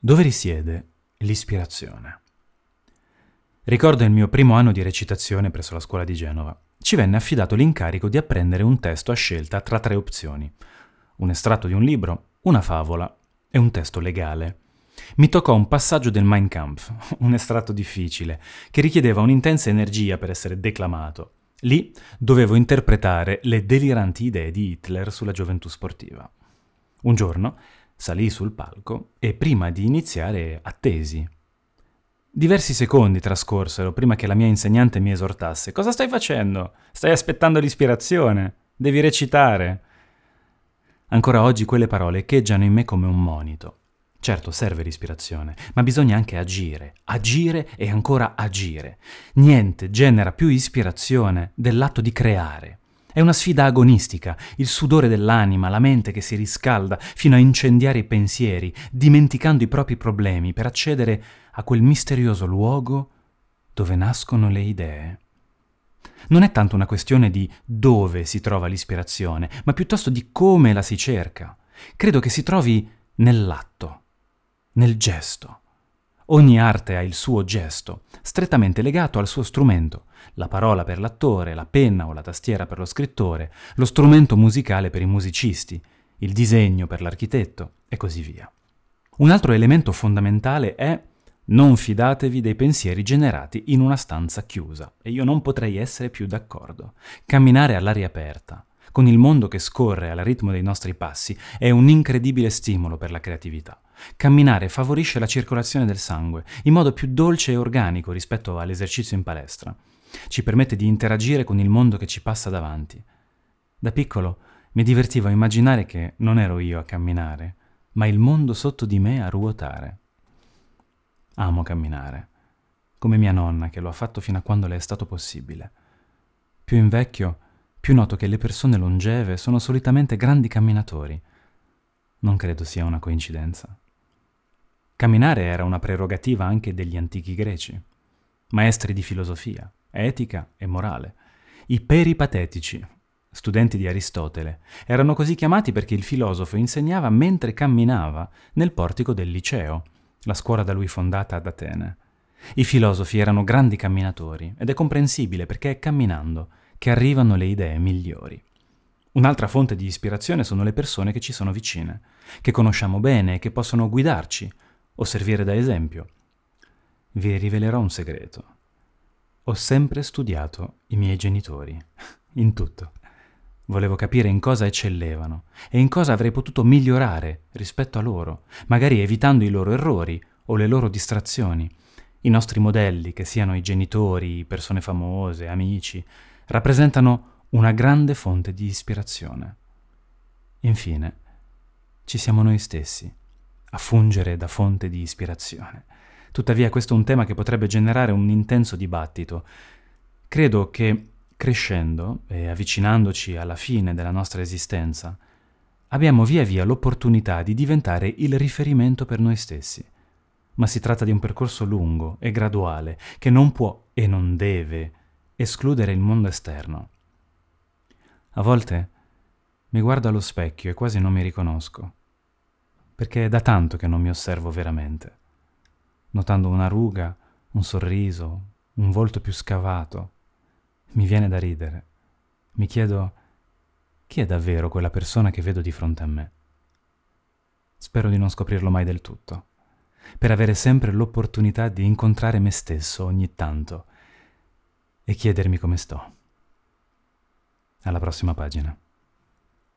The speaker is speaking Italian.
Dove risiede l'ispirazione? Ricordo il mio primo anno di recitazione presso la scuola di Genova. Ci venne affidato l'incarico di apprendere un testo a scelta tra tre opzioni. Un estratto di un libro, una favola e un testo legale. Mi toccò un passaggio del Mein Kampf, un estratto difficile, che richiedeva un'intensa energia per essere declamato. Lì dovevo interpretare le deliranti idee di Hitler sulla gioventù sportiva. Un giorno salì sul palco e prima di iniziare attesi. Diversi secondi trascorsero prima che la mia insegnante mi esortasse. Cosa stai facendo? Stai aspettando l'ispirazione. Devi recitare. Ancora oggi quelle parole echeggiano in me come un monito. Certo, serve l'ispirazione, ma bisogna anche agire, agire e ancora agire. Niente genera più ispirazione dell'atto di creare. È una sfida agonistica, il sudore dell'anima, la mente che si riscalda fino a incendiare i pensieri, dimenticando i propri problemi per accedere a quel misterioso luogo dove nascono le idee. Non è tanto una questione di dove si trova l'ispirazione, ma piuttosto di come la si cerca. Credo che si trovi nell'atto, nel gesto. Ogni arte ha il suo gesto, strettamente legato al suo strumento, la parola per l'attore, la penna o la tastiera per lo scrittore, lo strumento musicale per i musicisti, il disegno per l'architetto e così via. Un altro elemento fondamentale è non fidatevi dei pensieri generati in una stanza chiusa, e io non potrei essere più d'accordo. Camminare all'aria aperta, con il mondo che scorre al ritmo dei nostri passi, è un incredibile stimolo per la creatività. Camminare favorisce la circolazione del sangue in modo più dolce e organico rispetto all'esercizio in palestra. Ci permette di interagire con il mondo che ci passa davanti. Da piccolo mi divertivo a immaginare che non ero io a camminare, ma il mondo sotto di me a ruotare. Amo camminare, come mia nonna che lo ha fatto fino a quando le è stato possibile. Più invecchio, più noto che le persone longeve sono solitamente grandi camminatori. Non credo sia una coincidenza. Camminare era una prerogativa anche degli antichi greci, maestri di filosofia, etica e morale. I peripatetici, studenti di Aristotele, erano così chiamati perché il filosofo insegnava mentre camminava nel portico del liceo, la scuola da lui fondata ad Atene. I filosofi erano grandi camminatori ed è comprensibile perché è camminando che arrivano le idee migliori. Un'altra fonte di ispirazione sono le persone che ci sono vicine, che conosciamo bene e che possono guidarci o servire da esempio. Vi rivelerò un segreto. Ho sempre studiato i miei genitori, in tutto. Volevo capire in cosa eccellevano e in cosa avrei potuto migliorare rispetto a loro, magari evitando i loro errori o le loro distrazioni. I nostri modelli, che siano i genitori, persone famose, amici, rappresentano una grande fonte di ispirazione. Infine, ci siamo noi stessi a fungere da fonte di ispirazione. Tuttavia questo è un tema che potrebbe generare un intenso dibattito. Credo che crescendo e avvicinandoci alla fine della nostra esistenza, abbiamo via via l'opportunità di diventare il riferimento per noi stessi. Ma si tratta di un percorso lungo e graduale che non può e non deve escludere il mondo esterno. A volte mi guardo allo specchio e quasi non mi riconosco perché è da tanto che non mi osservo veramente, notando una ruga, un sorriso, un volto più scavato. Mi viene da ridere. Mi chiedo chi è davvero quella persona che vedo di fronte a me. Spero di non scoprirlo mai del tutto, per avere sempre l'opportunità di incontrare me stesso ogni tanto e chiedermi come sto. Alla prossima pagina.